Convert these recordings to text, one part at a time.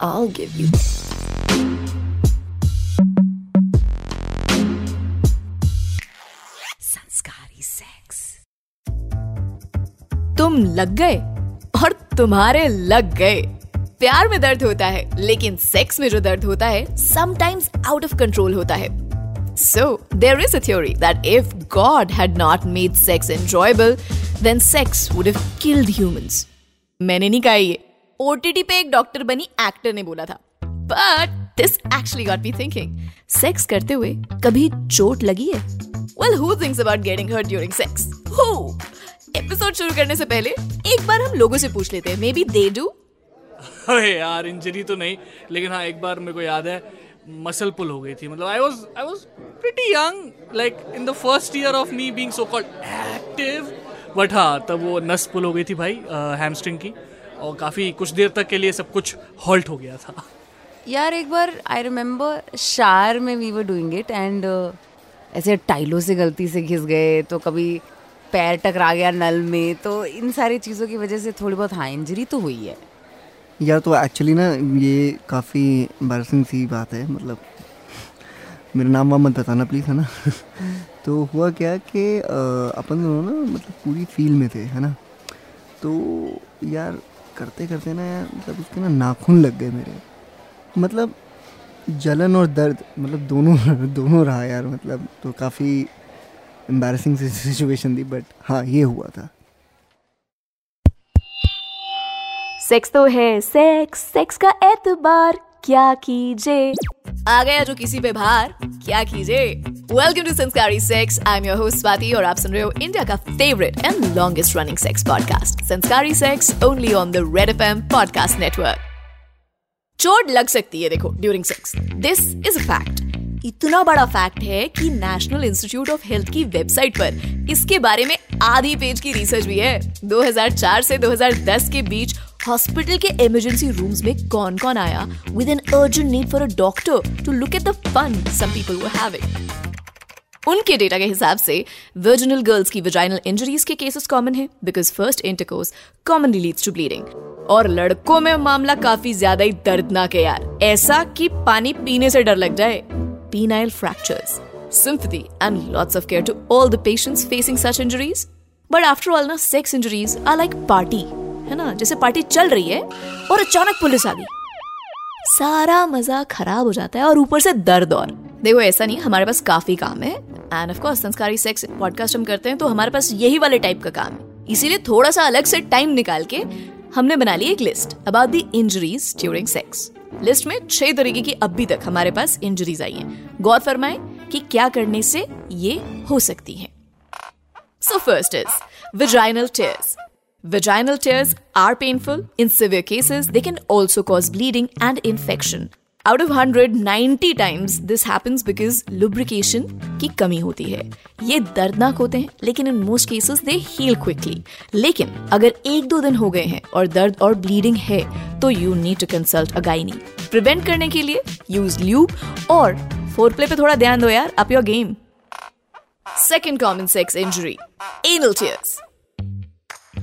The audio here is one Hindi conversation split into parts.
I'll give you. संस्कारी सेक्स तुम लग गए और तुम्हारे लग गए प्यार में दर्द होता है लेकिन सेक्स में जो दर्द होता है समटाइम्स आउट ऑफ़ कंट्रोल होता है So, there is a theory that if God had not made sex enjoyable, then sex would have killed humans. मैंने नहीं कहा ये ओटीटी पे एक डॉक्टर बनी एक्टर ने बोला था। But this actually got me thinking sex करते हुए कभी चोट लगी है? Well who thinks about getting hurt during sex who episode शुरू करने से पहले एक बार हम लोगों से पूछ लेते हैं मे बी दे डू अरे यार इंजरी तो नहीं, लेकिन हाँ एक बार मेरे को याद है मसल पुल हो गई थी। मतलब I was I was pretty young like in the first year of me being so called active but हाँ तब वो नस पुल हो गई थी भाई हैमस्ट्रिंग की। और काफ़ी कुछ देर तक के लिए सब कुछ हॉल्ट हो गया था। यार एक बार आई रिमेम्बर शार में we were doing it and ऐसे टाइलों से गलती से घिस गए तो कभी पैर टकरा गया नल में तो इन सारी चीज़ों की वजह से थोड़ी बहुत हाँ इंजरी तो हुई है। यार तो एक्चुअली ना ये काफ़ी एम्बेरसिंग सी बात है मतलब मेरा नाम वाम मत बताना प्लीज़ है ना? तो हुआ क्या कि अपन दोनों ना मतलब पूरी फ़ील्ड में थे है ना? तो यार करते करते ना यार मतलब उसके ना नाखून लग गए मेरे। मतलब जलन और दर्द मतलब दोनों दोनों रहा यार मतलब तो काफ़ी एम्बेरसिंग सिचुएशन थी बट हाँ ये हुआ था। सेक्स तो है सेक्स सेक्स का एतबार क्या कीजिए? आ गया जो किसी पे भार क्या कीजिए? Welcome to Sanskari sex I am your host Swati और आप सुन रहे हो इंडिया का favourite and longest running sex podcast Sanskari sex only on the red FM podcast network चोट लग सकती है, देखो during sex this is a fact इतना बड़ा फैक्ट है कि नेशनल इंस्टीट्यूट ऑफ़ हेल्थ की वेबसाइट पर इसके बारे में आधी पेज की रिसर्च भी है। 2004 से 2010 के बीच हॉस्पिटल के इमरजेंसी रूम्स में कौन कौन आया with an urgent need for a doctor to look at the fun some people were having उनके डेटा के हिसाब से वर्जिनल गर्ल्स की विजाइनल इंजरीज के केसेस कॉमन है because first intercourse commonly leads to bleeding और लड़कों में मामला काफ़ी ज़्यादा ही दर्दनाक है यार। ऐसा कि पानी पीने से डर लग जाए। Penile fractures, sympathy, and lots of care to all the patients facing such injuries. But after all, na, sex injuries are like party, है ना? जैसे पार्टी चल रही है और अचानक पुलिस आ गई। सारा मज़ा खराब हो जाता है और ऊपर से दर्द और। देखो ऐसा नहीं हमारे पास काफ़ी काम है। And of course Sanskari sex podcast हम करते हैं तो हमारे पास यही वाले टाइप का काम है। इसीलिए थोड़ा सा अलग से टाइम निकाल के हमने बना ली एक list about the injuries during sex list में छह तरीके की अभी तक हमारे पास इंजरीज आई हैं। गौर फरमाए कि क्या करने से ये हो सकती हैं। So first is vaginal tears Vaginal tears are painful. In severe cases, they can also cause bleeding and infection. Out of 100, 90 times this happens because lubrication की कमी होती है। ये दर्दनाक होते हैं लेकिन in most cases they heal quickly लेकिन अगर एक दो दिन हो गए हैं और दर्द और ब्लीडिंग है तो you need to consult a gynae prevent करने के लिए यूज़ ल्यूब और फोर प्ले पे थोड़ा ध्यान दो यार up your game second common sex injury anal tears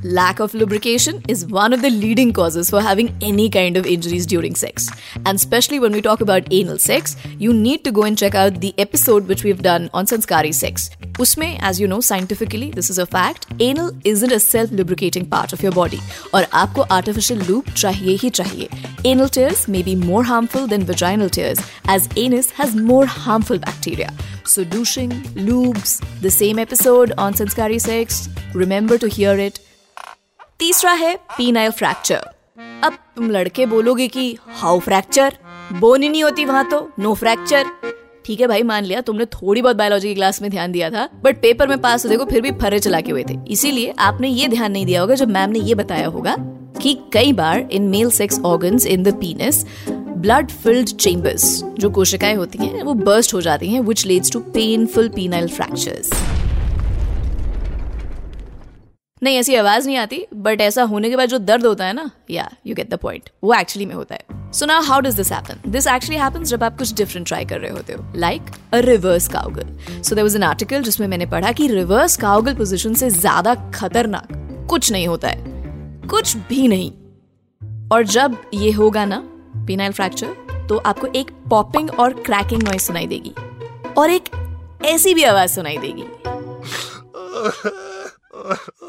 Lack of lubrication is one of the leading causes for having any kind of injuries during sex. And especially when we talk about anal sex, you need to go and check out the episode which we've done on Sanskari sex. Usme, as you know, scientifically, this is a fact, anal isn't a self lubricating part of your body. Or aapko artificial loop chahiye hi chahiye. Anal tears may be more harmful than vaginal tears, as anus has more harmful bacteria. So, douching, lubes, the same episode on Sanskari sex, remember to hear it तीसरा है पीनाइल फ्रैक्चर अब तुम लड़के बोलोगे कि हाउ फ्रैक्चर बोन ही नहीं होती वहाँ तो नो फ्रैक्चर ठीक है भाई, मान लिया, तुमने थोड़ी बहुत बायोलॉजी की क्लास में ध्यान दिया था बट पेपर में पास होने को फिर भी फर्रे चला के हुए थे। इसीलिए आपने ये ध्यान नहीं दिया होगा जब मैम ने ये बताया होगा, कि कई बार in male sex organs in the penis blood filled chambers जो कोशिकाएँ होती हैं, वो बर्स्ट हो जाती हैं which leads to painful penile fractures नहीं, ऐसी आवाज़ नहीं आती बट ऐसा होने के बाद जो दर्द होता है ना या यू गेट द पॉइंट वो एक्चुअली में होता है. So now how does this happen this actually happens जब आप कुछ डिफरेंट ट्राई कर रहे होते हो like a reverse cowgirl so there was an article जिसमें मैंने पढ़ा कि रिवर्स काउगल पोजीशन से ज़्यादा खतरनाक कुछ नहीं होता है. कुछ भी नहीं. और जब ये होगा ना पीनाइल फ्रैक्चर तो आपको एक पॉपिंग और क्रैकिंग नॉइज़ सुनाई देगी. और एक ऐसी भी आवाज़ सुनाई देगी.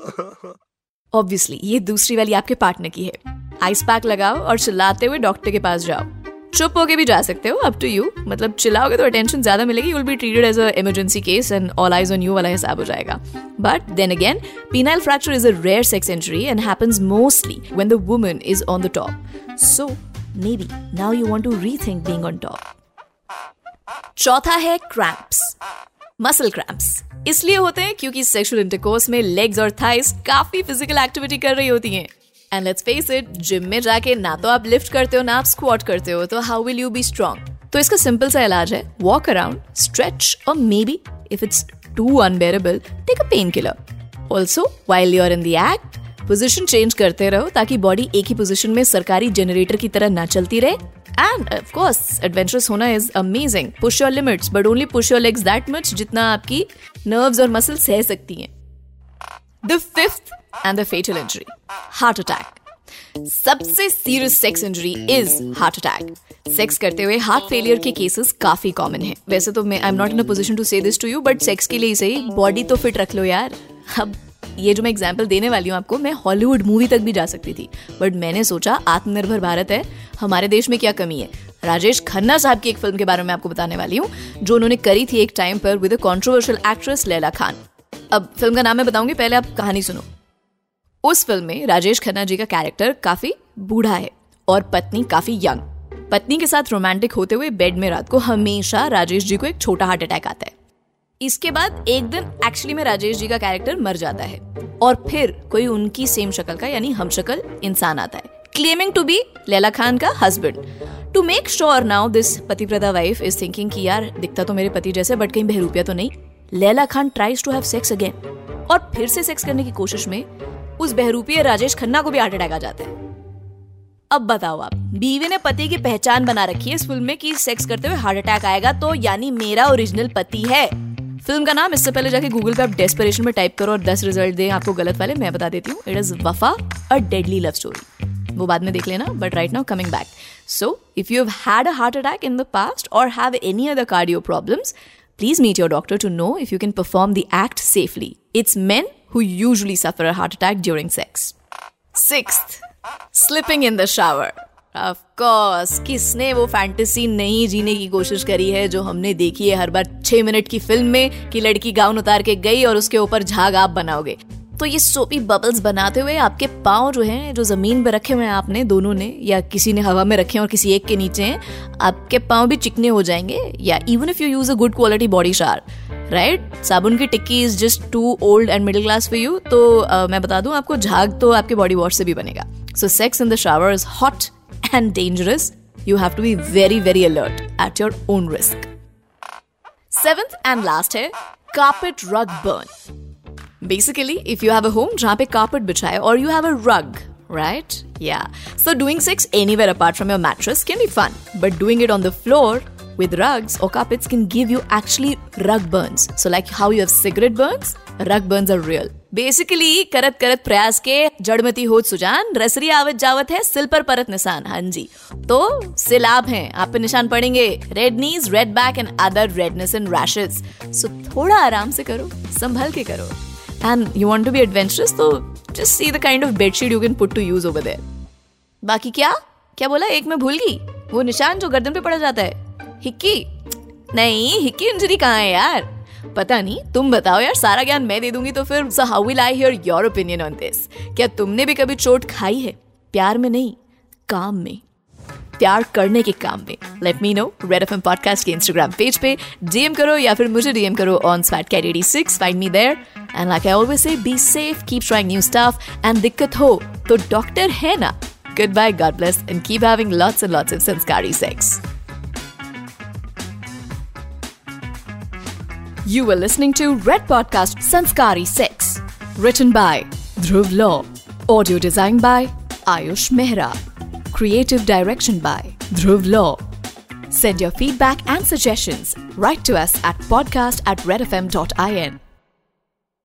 ऑब्वियसली ये दूसरी वाली आपके पार्टनर की है। आइस पैक लगाओ और चिल्लाते हुए डॉक्टर के पास जाओ। चुप होके भी जा सकते हो अप टू यू मतलब चिल्लाओगे तो अटेंशन ज़्यादा मिलेगी will be treated as a emergency case and all eyes on you वाला हिसाब हो जाएगा। But then again penile fracture is a rare sex injury and happens mostly when the woman is on the top. So, maybe now you want to rethink being on top. चौथा है क्रैम्प्स मसल क्रैम्प्स इसलिए होते हैं क्योंकि सेक्सुअल इंटरकोर्स में लेग्स और थाइस काफ़ी फ़िज़िकल एक्टिविटी कर रही होती हैं। And let's face it gym में जाके ना तो आप लिफ्ट करते हो, ना आप स्क्वाट करते हो तो how will you be strong तो इसका सिंपल सा इलाज है वॉक अराउंड स्ट्रेच और maybe if it's too unbearable take a pain killer also while you're in the act position change करते रहो ताकि बॉडी एक ही पोजिशन में सरकारी जनरेटर की तरह ना चलती रहे। एंड ऑफ़ कोर्स एडवेंचरस होना is amazing push your limits but only push your legs that much जितना आपकी नर्व्स और मसल सह सकती हैं the fifth and the fatal injury heart attack सबसे serious sex injury is heart attack sex करते हुए हार्ट फेलियर के केसेस काफ़ी कॉमन है वैसे तो मैं I am not in a position to say this to you but sex के लिए सही बॉडी तो फिट रख लो यार अब ये जो मैं एग्ज़ाम्पल देने वाली हूँ आपको मैं हॉलीवुड मूवी तक भी जा सकती थी बट मैंने सोचा आत्मनिर्भर भारत है हमारे देश में क्या कमी है? राजेश खन्ना साहब की एक फ़िल्म के बारे में आपको बताने वाली हूँ, जो उन्होंने करी थी एक टाइम पर with a controversial actress Laila Khan. अब फ़िल्म का नाम मैं बताऊँगी, पहले आप कहानी सुनो। उस फ़िल्म में राजेश खन्ना जी का कैरेक्टर काफ़ी बूढ़ा है और पत्नी काफ़ी यंग पत्नी के साथ रोमांटिक होते हुए बेड में रात को हमेशा राजेश जी को एक छोटा हार्ट अटैक आता है। इसके बाद एक दिन एक्चुअली में राजेश जी का कैरेक्टर मर जाता है और फिर कोई उनकी सेम शक्ल का, यानी हम शक्ल, इंसान आता है। Claiming to be Laila Khan का husband to make sure now this पतिप्रदा wife is thinking कि यार दिखता तो मेरे पति जैसे बट कहीं बहरूपिया तो नहीं Laila Khan tries to have sex again और फिर से सेक्स करने की कोशिश में उस बहरूपीय राजेश खन्ना को भी हार्ट अटैक आ जाता है अब बताओ आप बीवी ने पति की पहचान बना रखी है इस फ़िल्म में कि सेक्स करते हुए हार्ट अटैक आएगा तो यानी मेरा ओरिजिनल पति है फ़िल्म का नाम इससे पहले जाके गूगल पे आप डेस्परेशन में टाइप करो और दस रिज़ल्ट दें, आपको गलत वाले, मैं बता देती हूँ। इट इज़ वफा अ डेडली लव स्टोरी वो बाद में देख लेना but right now coming back so if you had a heart attack in the past और have any other cardio problems please meet your doctor to know if you can perform the act safely. It's men who usually suffer a heart attack during sex. Sixth, slipping in the shower. Of course, किसने वो फैंटेसी नहीं जीने की कोशिश करी है जो हमने देखी है हर बार छह मिनट की फ़िल्म में कि लड़की गाउन उतार के गई और उसके ऊपर झाग आप बनाओगे तो ये सोपी बबल्स बनाते हुए आपके पाँव जो हैं जो ज़मीन पर रखे हुए हैं आपने दोनों ने या किसी ने हवा में रखे हैं और किसी एक के नीचे हैं आपके पाँव भी चिकने हो जाएँगे या even if you use a good quality body shower right साबुन की टिक्की is just too old and middle class for you तो uh, मैं बता दूँ आपको झाग तो आपके बॉडी वॉश से भी बनेगा। So sex in the shower is hot and dangerous you have to be very very alert at your own risk seventh and last है carpet rug burn basically if you have a home जहाँ पे कार्पेट बिछाए और यू हैव अ रग right? Yeah. So doing sex anywhere apart from your mattress can be fun, but doing it on the floor with rugs or carpets can give you actually rug burns. So like how you have cigarette burns, rug burns are real. Basically करत करत प्रयास के जड़मती हो सुजान रसरी आवत जावत है सिल पर परत निशान हाँ जी तो सिलाब हैं आप पे निशान पड़ेंगे red knees red back and other redness and rashes so थोड़ा आराम से करो संभल के करो and you want to be adventurous तो just see the kind of bedsheet you can put to use over there. बाकी क्या? क्या बोला? एक मैं भूल गई। वो निशान जो गर्दन पे पड़ा जाता है। हिक्की? नहीं, हिक्की इंजरी कहाँ है यार? पता नहीं, तुम बताओ यार, सारा ज्ञान मैं दे दूँगी तो फिर so how will I hear your opinion on this क्या तुमने भी कभी चोट खाई है? प्यार में नहीं, काम में। प्यार करने के काम में। Let me know red F M podcast के इंस्टाग्राम पेज पे डीएम करो या फिर मुझे डीएम करो on swat cat six find me there and like I always say be safe keep trying new stuff and दिक्कत हो तो डॉक्टर है ना? Good bye God bless and keep having lots and lots of संस्कारी sex You were listening to Red Podcast Sanskari Sex, written by Dhruv Law, audio designed by Ayush Mehra. Creative direction by Dhruv Law. Send your feedback and suggestions. Write to us at podcast at redfm.in.